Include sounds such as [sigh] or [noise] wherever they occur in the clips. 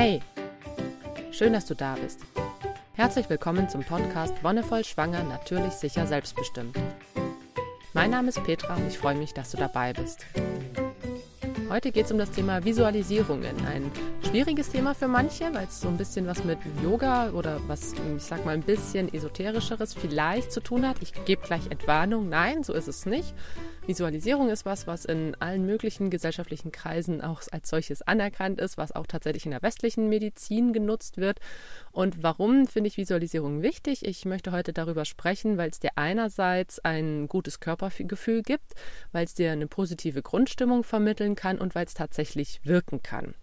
Hey, schön, dass du da bist. Herzlich willkommen zum Podcast Wonnevoll Schwanger, natürlich sicher selbstbestimmt. Mein Name ist Petra und ich freue mich, dass du dabei bist. Heute geht es um das Thema Visualisierungen. Ein schwieriges Thema für manche, weil es so ein bisschen was mit Yoga oder was, ich sag mal, ein bisschen esoterischeres vielleicht zu tun hat. Ich gebe gleich Entwarnung. Nein, so ist es nicht. Visualisierung ist was, was in allen möglichen gesellschaftlichen Kreisen auch als solches anerkannt ist, was auch tatsächlich in der westlichen Medizin genutzt wird. Und warum finde ich Visualisierung wichtig? Ich möchte heute darüber sprechen, weil es dir einerseits ein gutes Körpergefühl gibt, weil es dir eine positive Grundstimmung vermitteln kann und weil es tatsächlich wirken kann.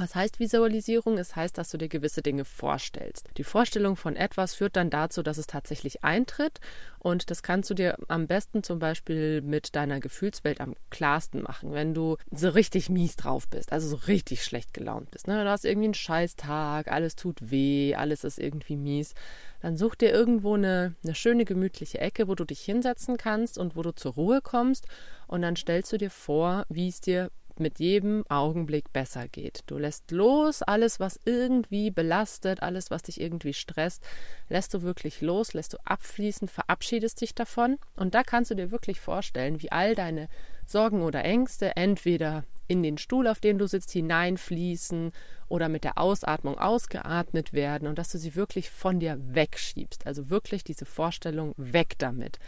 Was heißt Visualisierung? Es heißt, dass du dir gewisse Dinge vorstellst. Die Vorstellung von etwas führt dann dazu, dass es tatsächlich eintritt. Und das kannst du dir am besten zum Beispiel mit deiner Gefühlswelt am klarsten machen, wenn du so richtig mies drauf bist, also so richtig schlecht gelaunt bist. Ne? Du hast irgendwie einen Scheißtag, alles tut weh, alles ist irgendwie mies. Dann such dir irgendwo eine, eine schöne, gemütliche Ecke, wo du dich hinsetzen kannst und wo du zur Ruhe kommst. Und dann stellst du dir vor, wie es dir mit jedem Augenblick besser geht. Du lässt los, alles, was irgendwie belastet, alles, was dich irgendwie stresst, lässt du wirklich los, lässt du abfließen, verabschiedest dich davon. Und da kannst du dir wirklich vorstellen, wie all deine Sorgen oder Ängste entweder in den Stuhl, auf dem du sitzt, hineinfließen oder mit der Ausatmung ausgeatmet werden und dass du sie wirklich von dir wegschiebst. Also wirklich diese Vorstellung weg damit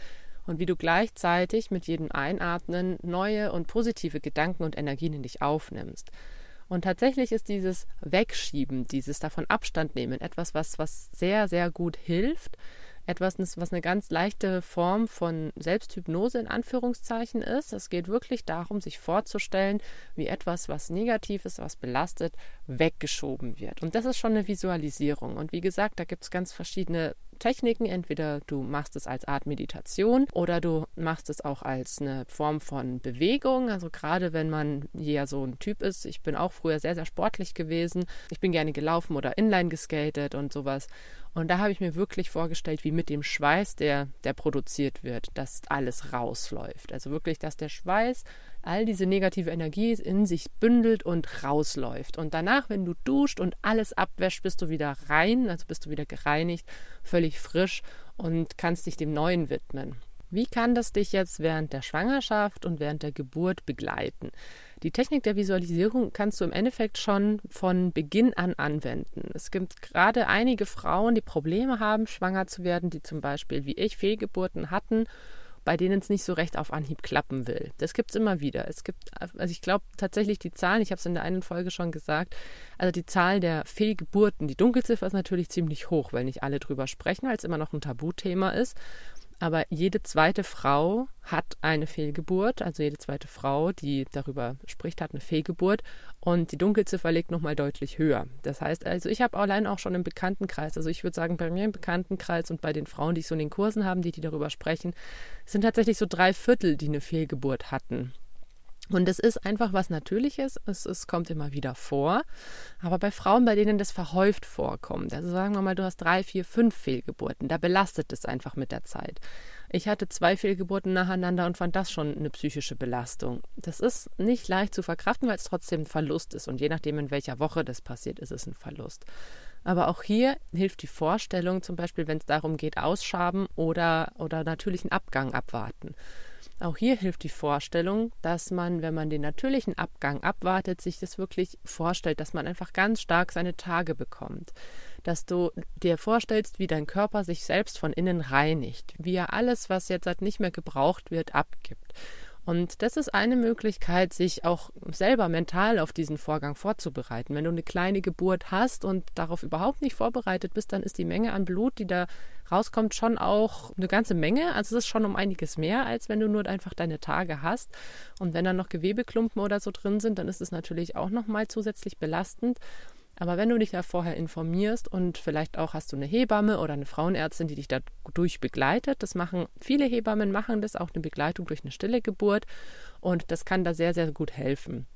und wie du gleichzeitig mit jedem Einatmen neue und positive Gedanken und Energien in dich aufnimmst. Und tatsächlich ist dieses Wegschieben, dieses davon Abstand nehmen, etwas, was, was sehr, sehr gut hilft, etwas, was eine ganz leichte Form von Selbsthypnose in Anführungszeichen ist. Es geht wirklich darum, sich vorzustellen, wie etwas, was negativ ist, was belastet, weggeschoben wird. Und das ist schon eine Visualisierung. Und wie gesagt, da gibt es ganz verschiedene Techniken. Entweder du machst es als Art Meditation oder du machst es auch als eine Form von Bewegung. Also gerade wenn man ja so ein Typ ist, ich bin auch früher sehr, sehr sportlich gewesen. Ich bin gerne gelaufen oder inline geskatet und sowas. Und da habe ich mir wirklich vorgestellt, wie mit dem Schweiß, der, der produziert wird, dass alles rausläuft. Also wirklich, dass der Schweiß all diese negative Energie in sich bündelt und rausläuft. Und danach, wenn du duscht und alles abwäscht, bist du wieder rein, also bist du wieder gereinigt, völlig frisch und kannst dich dem Neuen widmen. Wie kann das dich jetzt während der Schwangerschaft und während der Geburt begleiten? Die Technik der Visualisierung kannst du im Endeffekt schon von Beginn an anwenden. Es gibt gerade einige Frauen, die Probleme haben, schwanger zu werden, die zum Beispiel wie ich Fehlgeburten hatten bei denen es nicht so recht auf Anhieb klappen will. Das gibt es immer wieder. Es gibt, also ich glaube tatsächlich die Zahlen, ich habe es in der einen Folge schon gesagt, also die Zahl der Fehlgeburten, die Dunkelziffer ist natürlich ziemlich hoch, weil nicht alle drüber sprechen, weil es immer noch ein Tabuthema ist. Aber jede zweite Frau hat eine Fehlgeburt, also jede zweite Frau, die darüber spricht, hat eine Fehlgeburt und die Dunkelziffer liegt nochmal deutlich höher. Das heißt also, ich habe allein auch schon im Bekanntenkreis, also ich würde sagen, bei mir im Bekanntenkreis und bei den Frauen, die ich so in den Kursen haben, die, die darüber sprechen, sind tatsächlich so drei Viertel, die eine Fehlgeburt hatten. Und es ist einfach was Natürliches, es, es kommt immer wieder vor. Aber bei Frauen, bei denen das verhäuft vorkommt, also sagen wir mal, du hast drei, vier, fünf Fehlgeburten, da belastet es einfach mit der Zeit. Ich hatte zwei Fehlgeburten nacheinander und fand das schon eine psychische Belastung. Das ist nicht leicht zu verkraften, weil es trotzdem ein Verlust ist. Und je nachdem, in welcher Woche das passiert, ist es ein Verlust. Aber auch hier hilft die Vorstellung, zum Beispiel, wenn es darum geht, ausschaben oder, oder natürlichen Abgang abwarten. Auch hier hilft die Vorstellung, dass man, wenn man den natürlichen Abgang abwartet, sich das wirklich vorstellt, dass man einfach ganz stark seine Tage bekommt. Dass du dir vorstellst, wie dein Körper sich selbst von innen reinigt, wie er alles, was jetzt halt nicht mehr gebraucht wird, abgibt. Und das ist eine Möglichkeit, sich auch selber mental auf diesen Vorgang vorzubereiten. Wenn du eine kleine Geburt hast und darauf überhaupt nicht vorbereitet bist, dann ist die Menge an Blut, die da rauskommt, schon auch eine ganze Menge. Also es ist schon um einiges mehr, als wenn du nur einfach deine Tage hast. Und wenn dann noch Gewebeklumpen oder so drin sind, dann ist es natürlich auch nochmal zusätzlich belastend. Aber wenn du dich da vorher informierst und vielleicht auch hast du eine Hebamme oder eine Frauenärztin, die dich dadurch begleitet, das machen viele Hebammen machen das auch eine Begleitung durch eine stille Geburt und das kann da sehr sehr gut helfen.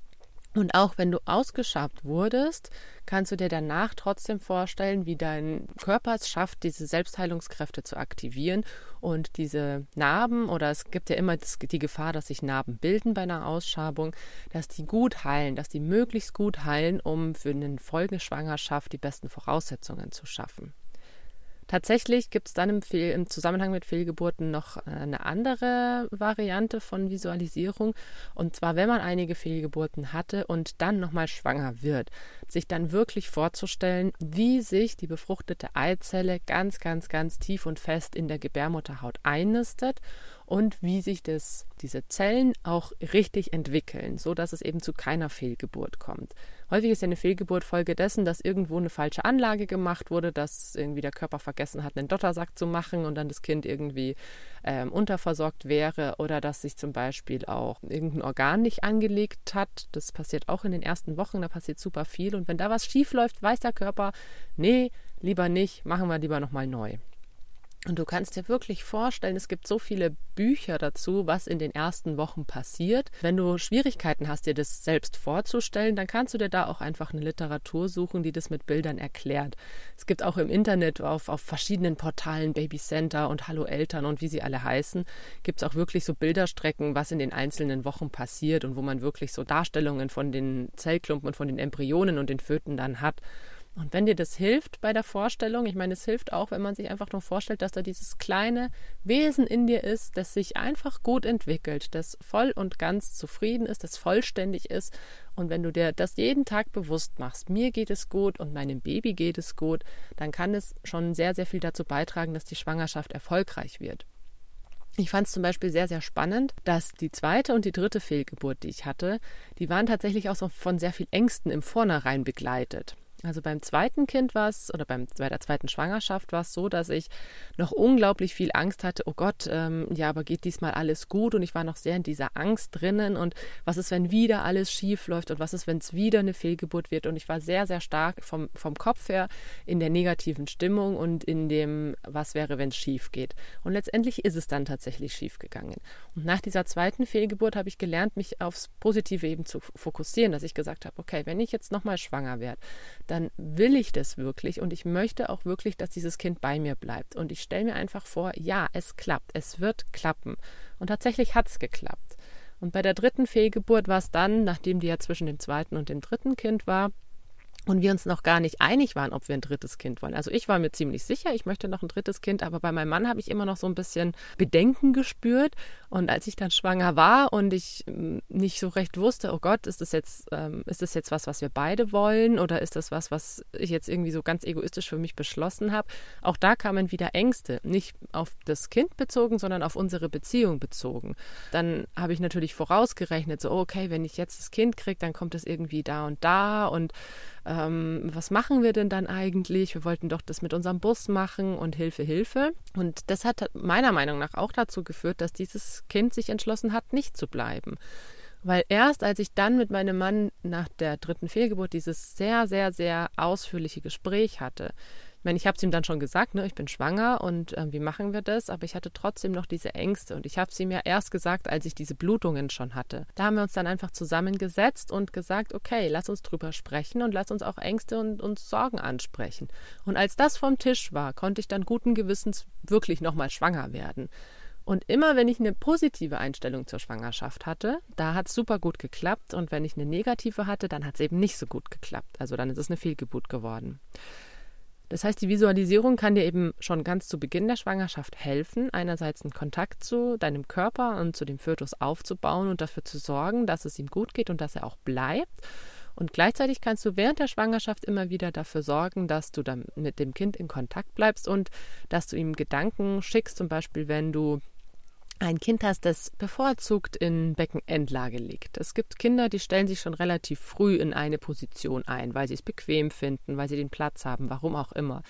Und auch wenn du ausgeschabt wurdest, kannst du dir danach trotzdem vorstellen, wie dein Körper es schafft, diese Selbstheilungskräfte zu aktivieren und diese Narben, oder es gibt ja immer die Gefahr, dass sich Narben bilden bei einer Ausschabung, dass die gut heilen, dass die möglichst gut heilen, um für eine Folgeschwangerschaft die besten Voraussetzungen zu schaffen. Tatsächlich gibt es dann im, im, Zusammenhang mit Fehlgeburten noch äh, eine andere Variante von Visualisierung. Und zwar, wenn man einige Fehlgeburten hatte und dann nochmal schwanger wird, sich dann wirklich vorzustellen, wie sich die befruchtete Eizelle ganz, ganz, ganz tief und fest in der Gebärmutterhaut einnistet und wie sich das, diese Zellen auch richtig entwickeln, so dass es eben zu keiner Fehlgeburt kommt. Häufig ist ja eine Fehlgeburt Folge dessen, dass irgendwo eine falsche Anlage gemacht wurde, dass irgendwie der Körper vergessen hat, einen Dottersack zu machen und dann das Kind irgendwie ähm, unterversorgt wäre oder dass sich zum Beispiel auch irgendein Organ nicht angelegt hat. Das passiert auch in den ersten Wochen, da passiert super viel und wenn da was schief läuft, weiß der Körper, nee, lieber nicht, machen wir lieber nochmal neu. Und du kannst dir wirklich vorstellen, es gibt so viele Bücher dazu, was in den ersten Wochen passiert. Wenn du Schwierigkeiten hast, dir das selbst vorzustellen, dann kannst du dir da auch einfach eine Literatur suchen, die das mit Bildern erklärt. Es gibt auch im Internet auf, auf verschiedenen Portalen Baby Center und Hallo Eltern und wie sie alle heißen, gibt es auch wirklich so Bilderstrecken, was in den einzelnen Wochen passiert und wo man wirklich so Darstellungen von den Zellklumpen und von den Embryonen und den Föten dann hat. Und wenn dir das hilft bei der Vorstellung, ich meine, es hilft auch, wenn man sich einfach nur vorstellt, dass da dieses kleine Wesen in dir ist, das sich einfach gut entwickelt, das voll und ganz zufrieden ist, das vollständig ist. Und wenn du dir das jeden Tag bewusst machst, mir geht es gut und meinem Baby geht es gut, dann kann es schon sehr, sehr viel dazu beitragen, dass die Schwangerschaft erfolgreich wird. Ich fand es zum Beispiel sehr, sehr spannend, dass die zweite und die dritte Fehlgeburt, die ich hatte, die waren tatsächlich auch so von sehr viel Ängsten im Vornherein begleitet. Also beim zweiten Kind war es, oder beim, bei der zweiten Schwangerschaft war es so, dass ich noch unglaublich viel Angst hatte, oh Gott, ähm, ja, aber geht diesmal alles gut? Und ich war noch sehr in dieser Angst drinnen und was ist, wenn wieder alles schief läuft und was ist, wenn es wieder eine Fehlgeburt wird? Und ich war sehr, sehr stark vom, vom Kopf her in der negativen Stimmung und in dem, was wäre, wenn es schief geht. Und letztendlich ist es dann tatsächlich schief gegangen. Und nach dieser zweiten Fehlgeburt habe ich gelernt, mich aufs Positive eben zu fokussieren, dass ich gesagt habe, okay, wenn ich jetzt nochmal schwanger werde, dann will ich das wirklich und ich möchte auch wirklich, dass dieses Kind bei mir bleibt. Und ich stelle mir einfach vor, ja, es klappt, es wird klappen. Und tatsächlich hat es geklappt. Und bei der dritten Fehlgeburt war es dann, nachdem die ja zwischen dem zweiten und dem dritten Kind war, und wir uns noch gar nicht einig waren, ob wir ein drittes Kind wollen. Also ich war mir ziemlich sicher, ich möchte noch ein drittes Kind, aber bei meinem Mann habe ich immer noch so ein bisschen Bedenken gespürt. Und als ich dann schwanger war und ich hm, nicht so recht wusste, oh Gott, ist das jetzt, ähm, ist das jetzt was, was wir beide wollen oder ist das was, was ich jetzt irgendwie so ganz egoistisch für mich beschlossen habe, auch da kamen wieder Ängste, nicht auf das Kind bezogen, sondern auf unsere Beziehung bezogen. Dann habe ich natürlich vorausgerechnet, so okay, wenn ich jetzt das Kind kriege, dann kommt es irgendwie da und da und ähm, was machen wir denn dann eigentlich? Wir wollten doch das mit unserem Bus machen und Hilfe, Hilfe. Und das hat meiner Meinung nach auch dazu geführt, dass dieses Kind sich entschlossen hat, nicht zu bleiben. Weil erst als ich dann mit meinem Mann nach der dritten Fehlgeburt dieses sehr, sehr, sehr ausführliche Gespräch hatte, meine, ich habe es ihm dann schon gesagt, ne, ich bin schwanger und äh, wie machen wir das? Aber ich hatte trotzdem noch diese Ängste und ich habe es ihm ja erst gesagt, als ich diese Blutungen schon hatte. Da haben wir uns dann einfach zusammengesetzt und gesagt, okay, lass uns drüber sprechen und lass uns auch Ängste und uns Sorgen ansprechen. Und als das vom Tisch war, konnte ich dann guten Gewissens wirklich nochmal schwanger werden. Und immer wenn ich eine positive Einstellung zur Schwangerschaft hatte, da hat es super gut geklappt. Und wenn ich eine negative hatte, dann hat es eben nicht so gut geklappt. Also dann ist es eine Fehlgeburt geworden. Das heißt, die Visualisierung kann dir eben schon ganz zu Beginn der Schwangerschaft helfen, einerseits einen Kontakt zu deinem Körper und zu dem Fötus aufzubauen und dafür zu sorgen, dass es ihm gut geht und dass er auch bleibt. Und gleichzeitig kannst du während der Schwangerschaft immer wieder dafür sorgen, dass du dann mit dem Kind in Kontakt bleibst und dass du ihm Gedanken schickst, zum Beispiel wenn du ein Kind hast, das bevorzugt in Beckenendlage liegt. Es gibt Kinder, die stellen sich schon relativ früh in eine Position ein, weil sie es bequem finden, weil sie den Platz haben, warum auch immer.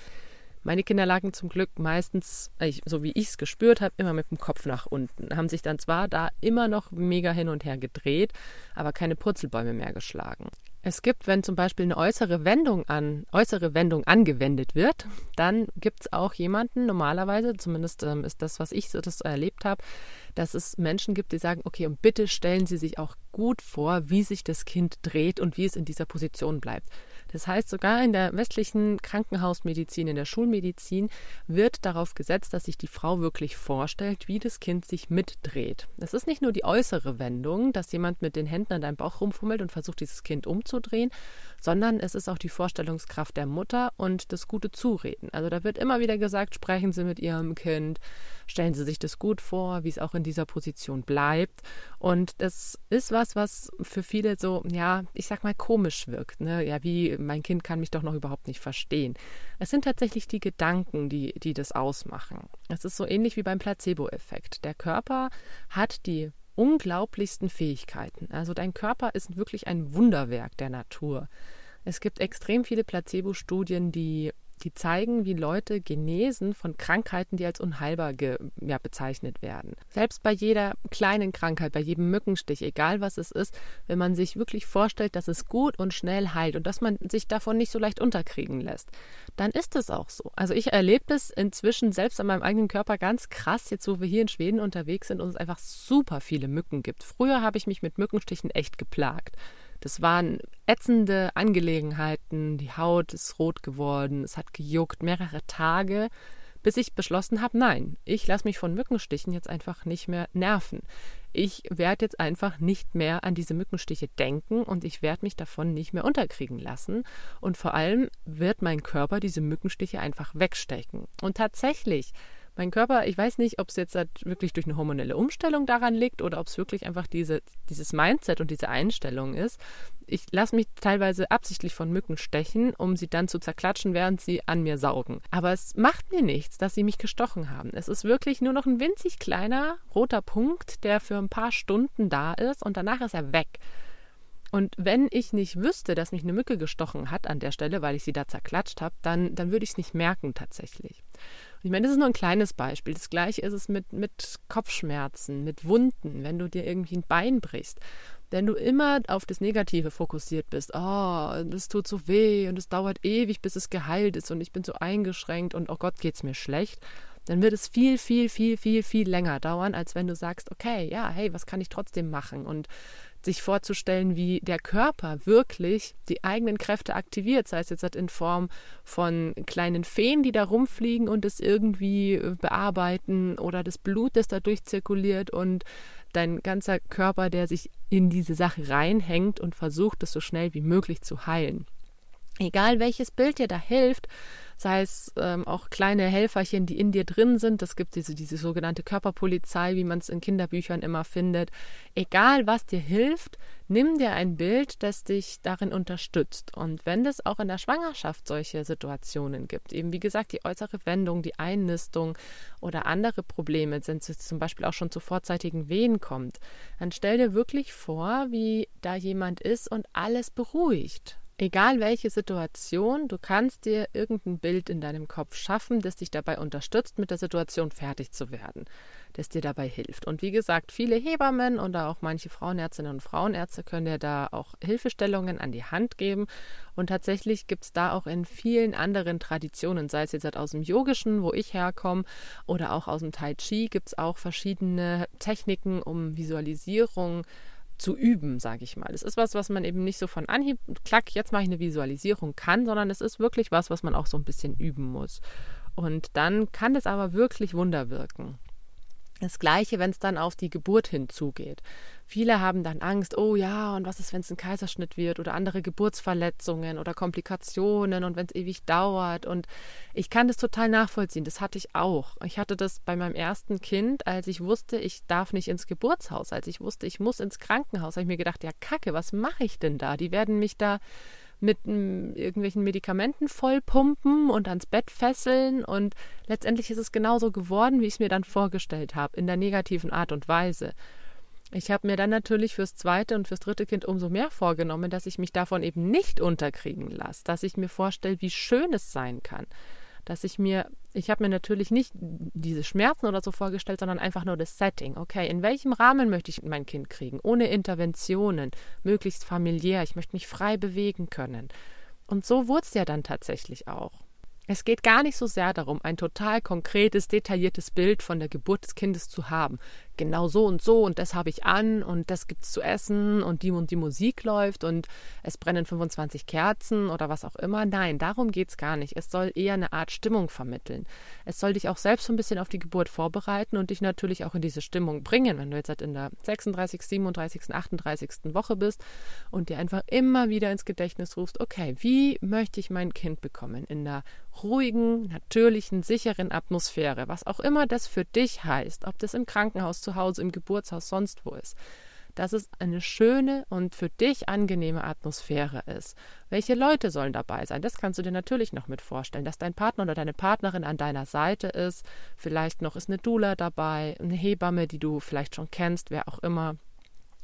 Meine Kinder lagen zum Glück meistens, so wie ich es gespürt habe, immer mit dem Kopf nach unten, haben sich dann zwar da immer noch mega hin und her gedreht, aber keine Purzelbäume mehr geschlagen. Es gibt, wenn zum Beispiel eine äußere Wendung an äußere Wendung angewendet wird, dann gibt es auch jemanden normalerweise, zumindest ähm, ist das, was ich so das erlebt habe, dass es Menschen gibt, die sagen, okay, und bitte stellen Sie sich auch gut vor, wie sich das Kind dreht und wie es in dieser Position bleibt. Das heißt, sogar in der westlichen Krankenhausmedizin, in der Schulmedizin wird darauf gesetzt, dass sich die Frau wirklich vorstellt, wie das Kind sich mitdreht. Es ist nicht nur die äußere Wendung, dass jemand mit den Händen an deinem Bauch rumfummelt und versucht, dieses Kind umzudrehen, sondern es ist auch die Vorstellungskraft der Mutter und das gute Zureden. Also da wird immer wieder gesagt, sprechen Sie mit Ihrem Kind, stellen Sie sich das gut vor, wie es auch in dieser Position bleibt. Und das ist was, was für viele so, ja, ich sag mal, komisch wirkt. Ne? Ja, wie mein Kind kann mich doch noch überhaupt nicht verstehen. Es sind tatsächlich die Gedanken, die, die das ausmachen. Es ist so ähnlich wie beim Placebo-Effekt. Der Körper hat die unglaublichsten Fähigkeiten. Also dein Körper ist wirklich ein Wunderwerk der Natur. Es gibt extrem viele Placebo-Studien, die die zeigen, wie Leute genesen von Krankheiten, die als unheilbar ge, ja, bezeichnet werden. Selbst bei jeder kleinen Krankheit, bei jedem Mückenstich, egal was es ist, wenn man sich wirklich vorstellt, dass es gut und schnell heilt und dass man sich davon nicht so leicht unterkriegen lässt, dann ist es auch so. Also ich erlebe das inzwischen selbst an meinem eigenen Körper ganz krass, jetzt wo wir hier in Schweden unterwegs sind und es einfach super viele Mücken gibt. Früher habe ich mich mit Mückenstichen echt geplagt. Das waren ätzende Angelegenheiten. Die Haut ist rot geworden, es hat gejuckt, mehrere Tage, bis ich beschlossen habe, nein, ich lasse mich von Mückenstichen jetzt einfach nicht mehr nerven. Ich werde jetzt einfach nicht mehr an diese Mückenstiche denken und ich werde mich davon nicht mehr unterkriegen lassen. Und vor allem wird mein Körper diese Mückenstiche einfach wegstecken. Und tatsächlich mein Körper, ich weiß nicht, ob es jetzt halt wirklich durch eine hormonelle Umstellung daran liegt oder ob es wirklich einfach diese, dieses Mindset und diese Einstellung ist. Ich lasse mich teilweise absichtlich von Mücken stechen, um sie dann zu zerklatschen, während sie an mir saugen. Aber es macht mir nichts, dass sie mich gestochen haben. Es ist wirklich nur noch ein winzig kleiner roter Punkt, der für ein paar Stunden da ist und danach ist er weg. Und wenn ich nicht wüsste, dass mich eine Mücke gestochen hat an der Stelle, weil ich sie da zerklatscht habe, dann, dann würde ich es nicht merken tatsächlich. Ich meine, das ist nur ein kleines Beispiel. Das gleiche ist es mit, mit Kopfschmerzen, mit Wunden, wenn du dir irgendwie ein Bein brichst. Wenn du immer auf das Negative fokussiert bist, oh, das tut so weh und es dauert ewig, bis es geheilt ist und ich bin so eingeschränkt und oh Gott, geht's mir schlecht, dann wird es viel, viel, viel, viel, viel länger dauern, als wenn du sagst, okay, ja, hey, was kann ich trotzdem machen? Und sich vorzustellen, wie der Körper wirklich die eigenen Kräfte aktiviert, sei es jetzt in Form von kleinen Feen, die da rumfliegen und es irgendwie äh, bearbeiten oder das Blut, das da durchzirkuliert und dein ganzer Körper, der sich in diese Sache reinhängt und versucht, es so schnell wie möglich zu heilen. Egal welches Bild dir da hilft, sei es ähm, auch kleine Helferchen, die in dir drin sind. Das gibt diese, diese sogenannte Körperpolizei, wie man es in Kinderbüchern immer findet. Egal, was dir hilft, nimm dir ein Bild, das dich darin unterstützt. Und wenn es auch in der Schwangerschaft solche Situationen gibt, eben wie gesagt, die äußere Wendung, die Einnistung oder andere Probleme, wenn es zum Beispiel auch schon zu vorzeitigen Wehen kommt, dann stell dir wirklich vor, wie da jemand ist und alles beruhigt. Egal welche Situation, du kannst dir irgendein Bild in deinem Kopf schaffen, das dich dabei unterstützt, mit der Situation fertig zu werden, das dir dabei hilft. Und wie gesagt, viele Hebammen oder auch manche Frauenärztinnen und Frauenärzte können dir da auch Hilfestellungen an die Hand geben. Und tatsächlich gibt es da auch in vielen anderen Traditionen, sei es jetzt halt aus dem Yogischen, wo ich herkomme, oder auch aus dem Tai Chi, gibt es auch verschiedene Techniken, um Visualisierung zu üben, sage ich mal. Es ist was, was man eben nicht so von Anhieb, klack, jetzt mache ich eine Visualisierung kann, sondern es ist wirklich was, was man auch so ein bisschen üben muss. Und dann kann es aber wirklich Wunder wirken. Das gleiche, wenn es dann auf die Geburt hinzugeht. Viele haben dann Angst, oh ja, und was ist, wenn es ein Kaiserschnitt wird oder andere Geburtsverletzungen oder Komplikationen und wenn es ewig dauert. Und ich kann das total nachvollziehen. Das hatte ich auch. Ich hatte das bei meinem ersten Kind, als ich wusste, ich darf nicht ins Geburtshaus, als ich wusste, ich muss ins Krankenhaus, habe ich mir gedacht, ja, Kacke, was mache ich denn da? Die werden mich da mit m, irgendwelchen Medikamenten vollpumpen und ans Bett fesseln. Und letztendlich ist es genauso geworden, wie ich es mir dann vorgestellt habe, in der negativen Art und Weise. Ich habe mir dann natürlich fürs zweite und fürs dritte Kind umso mehr vorgenommen, dass ich mich davon eben nicht unterkriegen lasse, dass ich mir vorstelle, wie schön es sein kann, dass ich mir, ich habe mir natürlich nicht diese Schmerzen oder so vorgestellt, sondern einfach nur das Setting. Okay, in welchem Rahmen möchte ich mein Kind kriegen? Ohne Interventionen, möglichst familiär. Ich möchte mich frei bewegen können. Und so wurde es ja dann tatsächlich auch. Es geht gar nicht so sehr darum, ein total konkretes, detailliertes Bild von der Geburt des Kindes zu haben genau so und so und das habe ich an und das gibt es zu essen und die und die Musik läuft und es brennen 25 Kerzen oder was auch immer. Nein, darum geht es gar nicht. Es soll eher eine Art Stimmung vermitteln. Es soll dich auch selbst so ein bisschen auf die Geburt vorbereiten und dich natürlich auch in diese Stimmung bringen, wenn du jetzt halt in der 36., 37., 38. Woche bist und dir einfach immer wieder ins Gedächtnis rufst, okay, wie möchte ich mein Kind bekommen? In einer ruhigen, natürlichen, sicheren Atmosphäre, was auch immer das für dich heißt, ob das im Krankenhaus zu Hause, im Geburtshaus, sonst wo ist. Dass es eine schöne und für dich angenehme Atmosphäre ist. Welche Leute sollen dabei sein? Das kannst du dir natürlich noch mit vorstellen, dass dein Partner oder deine Partnerin an deiner Seite ist. Vielleicht noch ist eine Dula dabei, eine Hebamme, die du vielleicht schon kennst, wer auch immer.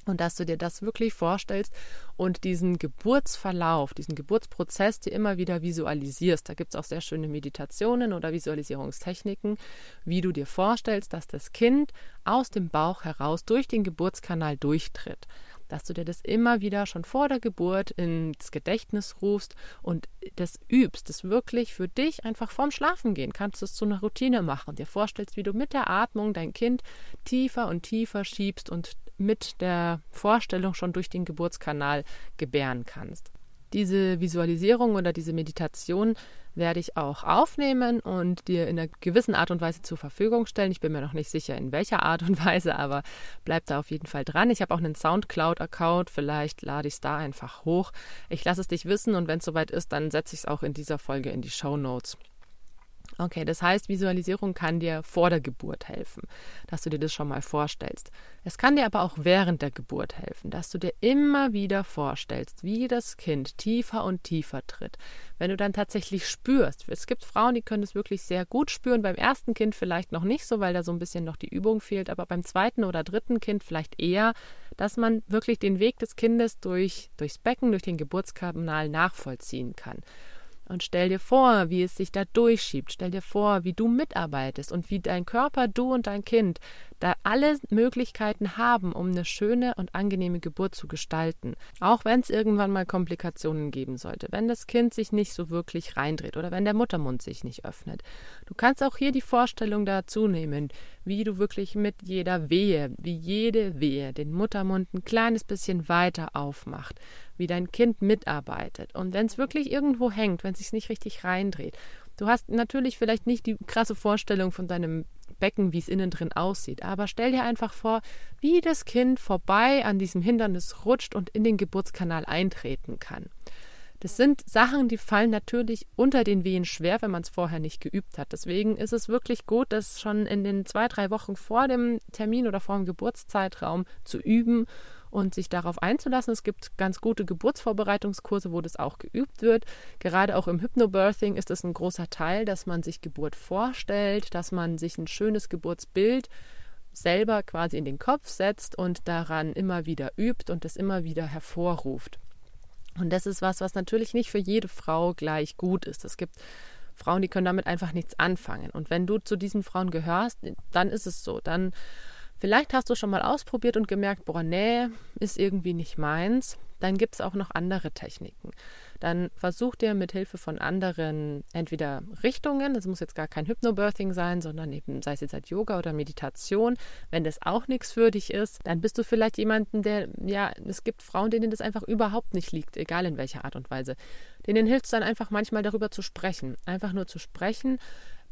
Und dass du dir das wirklich vorstellst und diesen Geburtsverlauf, diesen Geburtsprozess dir immer wieder visualisierst. Da gibt es auch sehr schöne Meditationen oder Visualisierungstechniken, wie du dir vorstellst, dass das Kind aus dem Bauch heraus durch den Geburtskanal durchtritt. Dass du dir das immer wieder schon vor der Geburt ins Gedächtnis rufst und das übst, das wirklich für dich einfach vorm Schlafen gehen. Kannst du es zu einer Routine machen, dir vorstellst, wie du mit der Atmung dein Kind tiefer und tiefer schiebst und mit der Vorstellung schon durch den Geburtskanal gebären kannst. Diese Visualisierung oder diese Meditation werde ich auch aufnehmen und dir in einer gewissen Art und Weise zur Verfügung stellen. Ich bin mir noch nicht sicher, in welcher Art und [laughs] Weise, aber bleib da auf jeden Fall dran. Ich habe auch einen Soundcloud-Account, vielleicht lade ich es da einfach hoch. Ich lasse es dich wissen und wenn es soweit ist, dann setze ich es auch in dieser Folge in die Show Notes. Okay, das heißt, Visualisierung kann dir vor der Geburt helfen, dass du dir das schon mal vorstellst. Es kann dir aber auch während der Geburt helfen, dass du dir immer wieder vorstellst, wie das Kind tiefer und tiefer tritt. Wenn du dann tatsächlich spürst, es gibt Frauen, die können es wirklich sehr gut spüren, beim ersten Kind vielleicht noch nicht so, weil da so ein bisschen noch die Übung fehlt, aber beim zweiten oder dritten Kind vielleicht eher, dass man wirklich den Weg des Kindes durch, durchs Becken, durch den Geburtskanal nachvollziehen kann. Und stell dir vor, wie es sich da durchschiebt. Stell dir vor, wie du mitarbeitest und wie dein Körper, du und dein Kind da alle Möglichkeiten haben, um eine schöne und angenehme Geburt zu gestalten. Auch wenn es irgendwann mal Komplikationen geben sollte, wenn das Kind sich nicht so wirklich reindreht oder wenn der Muttermund sich nicht öffnet. Du kannst auch hier die Vorstellung dazu nehmen, wie du wirklich mit jeder Wehe, wie jede Wehe den Muttermund ein kleines bisschen weiter aufmacht, wie dein Kind mitarbeitet. Und wenn es wirklich irgendwo hängt, wenn es sich nicht richtig reindreht, Du hast natürlich vielleicht nicht die krasse Vorstellung von deinem Becken, wie es innen drin aussieht. Aber stell dir einfach vor, wie das Kind vorbei an diesem Hindernis rutscht und in den Geburtskanal eintreten kann. Das sind Sachen, die fallen natürlich unter den Wehen schwer, wenn man es vorher nicht geübt hat. Deswegen ist es wirklich gut, das schon in den zwei, drei Wochen vor dem Termin oder vor dem Geburtszeitraum zu üben und sich darauf einzulassen. Es gibt ganz gute Geburtsvorbereitungskurse, wo das auch geübt wird. Gerade auch im Hypnobirthing ist es ein großer Teil, dass man sich Geburt vorstellt, dass man sich ein schönes Geburtsbild selber quasi in den Kopf setzt und daran immer wieder übt und es immer wieder hervorruft. Und das ist was, was natürlich nicht für jede Frau gleich gut ist. Es gibt Frauen, die können damit einfach nichts anfangen. Und wenn du zu diesen Frauen gehörst, dann ist es so. Dann Vielleicht hast du schon mal ausprobiert und gemerkt, boah, nee, ist irgendwie nicht meins. Dann gibt es auch noch andere Techniken. Dann versuch dir mit Hilfe von anderen entweder Richtungen, das muss jetzt gar kein Hypnobirthing sein, sondern eben sei es jetzt halt Yoga oder Meditation. Wenn das auch nichts für dich ist, dann bist du vielleicht jemanden, der, ja, es gibt Frauen, denen das einfach überhaupt nicht liegt, egal in welcher Art und Weise. Denen hilft es dann einfach manchmal darüber zu sprechen. Einfach nur zu sprechen,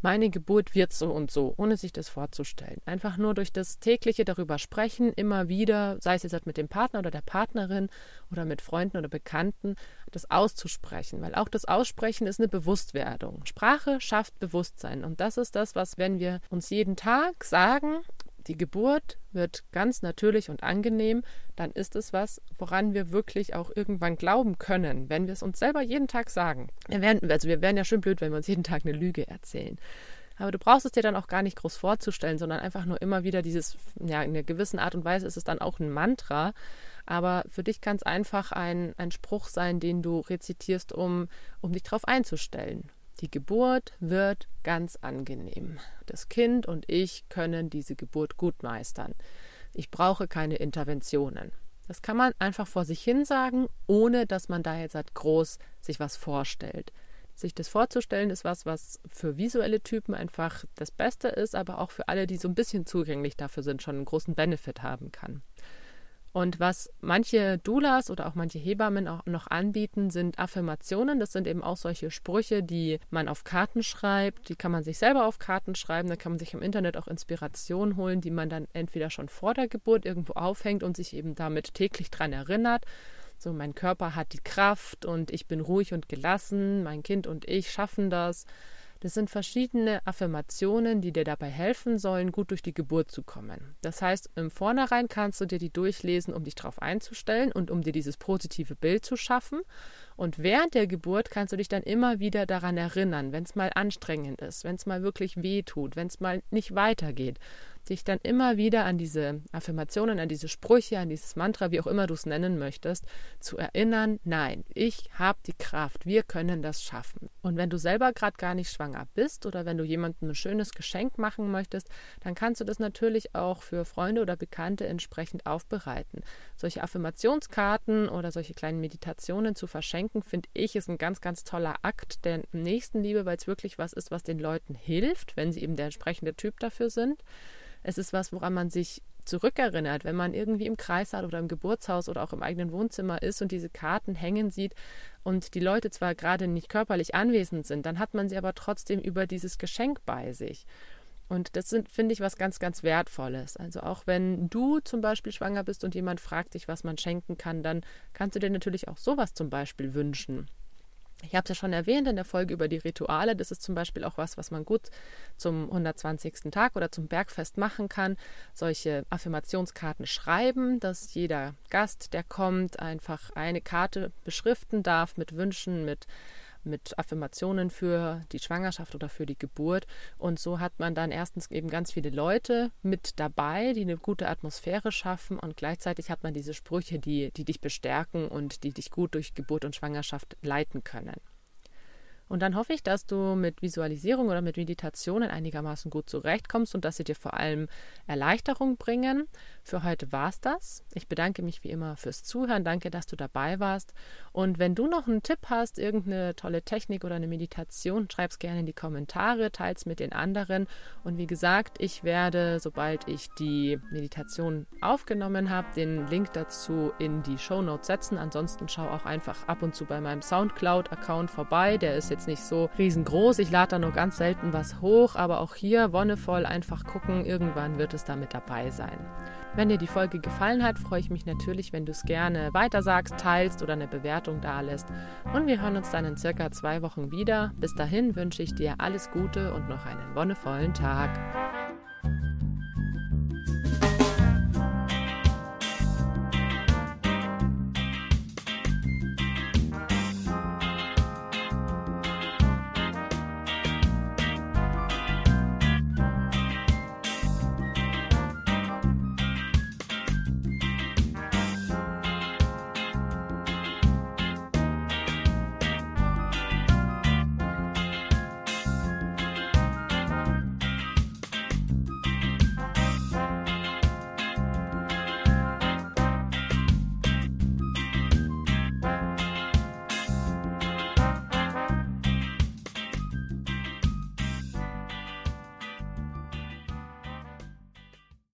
meine Geburt wird so und so, ohne sich das vorzustellen. Einfach nur durch das tägliche darüber sprechen, immer wieder, sei es jetzt mit dem Partner oder der Partnerin oder mit Freunden oder Bekannten, das auszusprechen, weil auch das Aussprechen ist eine Bewusstwerdung. Sprache schafft Bewusstsein und das ist das, was, wenn wir uns jeden Tag sagen, die Geburt wird ganz natürlich und angenehm, dann ist es was, woran wir wirklich auch irgendwann glauben können, wenn wir es uns selber jeden Tag sagen. Wir wären, also wir wären ja schön blöd, wenn wir uns jeden Tag eine Lüge erzählen. Aber du brauchst es dir dann auch gar nicht groß vorzustellen, sondern einfach nur immer wieder dieses, ja, in einer gewissen Art und Weise ist es dann auch ein Mantra. Aber für dich kann es einfach ein, ein Spruch sein, den du rezitierst, um, um dich darauf einzustellen Die Geburt wird ganz angenehm. Das Kind und ich können diese Geburt gut meistern. Ich brauche keine Interventionen. Das kann man einfach vor sich hin sagen, ohne dass man da jetzt halt groß sich was vorstellt. Sich das vorzustellen ist was, was für visuelle Typen einfach das Beste ist, aber auch für alle, die so ein bisschen zugänglich dafür sind, schon einen großen Benefit haben kann. Und was manche Doulas oder auch manche Hebammen auch noch anbieten, sind Affirmationen. Das sind eben auch solche Sprüche, die man auf Karten schreibt. Die kann man sich selber auf Karten schreiben. Da kann man sich im Internet auch Inspiration holen, die man dann entweder schon vor der Geburt irgendwo aufhängt und sich eben damit täglich dran erinnert. So, mein Körper hat die Kraft und ich bin ruhig und gelassen. Mein Kind und ich schaffen das. Das sind verschiedene Affirmationen, die dir dabei helfen sollen, gut durch die Geburt zu kommen. Das heißt, im Vornherein kannst du dir die durchlesen, um dich darauf einzustellen und um dir dieses positive Bild zu schaffen. Und während der Geburt kannst du dich dann immer wieder daran erinnern, wenn es mal anstrengend ist, wenn es mal wirklich weh tut, wenn es mal nicht weitergeht dich dann immer wieder an diese Affirmationen, an diese Sprüche, an dieses Mantra, wie auch immer du es nennen möchtest, zu erinnern, nein, ich habe die Kraft, wir können das schaffen. Und wenn du selber gerade gar nicht schwanger bist oder wenn du jemandem ein schönes Geschenk machen möchtest, dann kannst du das natürlich auch für Freunde oder Bekannte entsprechend aufbereiten. Solche Affirmationskarten oder solche kleinen Meditationen zu verschenken, finde ich, ist ein ganz, ganz toller Akt der Nächstenliebe, weil es wirklich was ist, was den Leuten hilft, wenn sie eben der entsprechende Typ dafür sind. Es ist was, woran man sich zurückerinnert, wenn man irgendwie im Kreissaal oder im Geburtshaus oder auch im eigenen Wohnzimmer ist und diese Karten hängen sieht und die Leute zwar gerade nicht körperlich anwesend sind, dann hat man sie aber trotzdem über dieses Geschenk bei sich. Und das sind, finde ich, was ganz, ganz Wertvolles. Also auch wenn du zum Beispiel schwanger bist und jemand fragt dich, was man schenken kann, dann kannst du dir natürlich auch sowas zum Beispiel wünschen. Ich habe es ja schon erwähnt in der Folge über die Rituale. Das ist zum Beispiel auch was, was man gut zum 120. Tag oder zum Bergfest machen kann. Solche Affirmationskarten schreiben, dass jeder Gast, der kommt, einfach eine Karte beschriften darf mit Wünschen, mit mit Affirmationen für die Schwangerschaft oder für die Geburt. Und so hat man dann erstens eben ganz viele Leute mit dabei, die eine gute Atmosphäre schaffen und gleichzeitig hat man diese Sprüche, die, die dich bestärken und die dich gut durch Geburt und Schwangerschaft leiten können. Und dann hoffe ich, dass du mit Visualisierung oder mit Meditationen einigermaßen gut zurechtkommst und dass sie dir vor allem Erleichterung bringen. Für heute war es das. Ich bedanke mich wie immer fürs Zuhören. Danke, dass du dabei warst. Und wenn du noch einen Tipp hast, irgendeine tolle Technik oder eine Meditation, schreib es gerne in die Kommentare, teils mit den anderen. Und wie gesagt, ich werde, sobald ich die Meditation aufgenommen habe, den Link dazu in die Show Notes setzen. Ansonsten schau auch einfach ab und zu bei meinem Soundcloud-Account vorbei. Der ist jetzt jetzt nicht so riesengroß. Ich lade da nur ganz selten was hoch, aber auch hier wonnevoll einfach gucken. Irgendwann wird es da mit dabei sein. Wenn dir die Folge gefallen hat, freue ich mich natürlich, wenn du es gerne weitersagst, teilst oder eine Bewertung da lässt. Und wir hören uns dann in circa zwei Wochen wieder. Bis dahin wünsche ich dir alles Gute und noch einen wonnevollen Tag.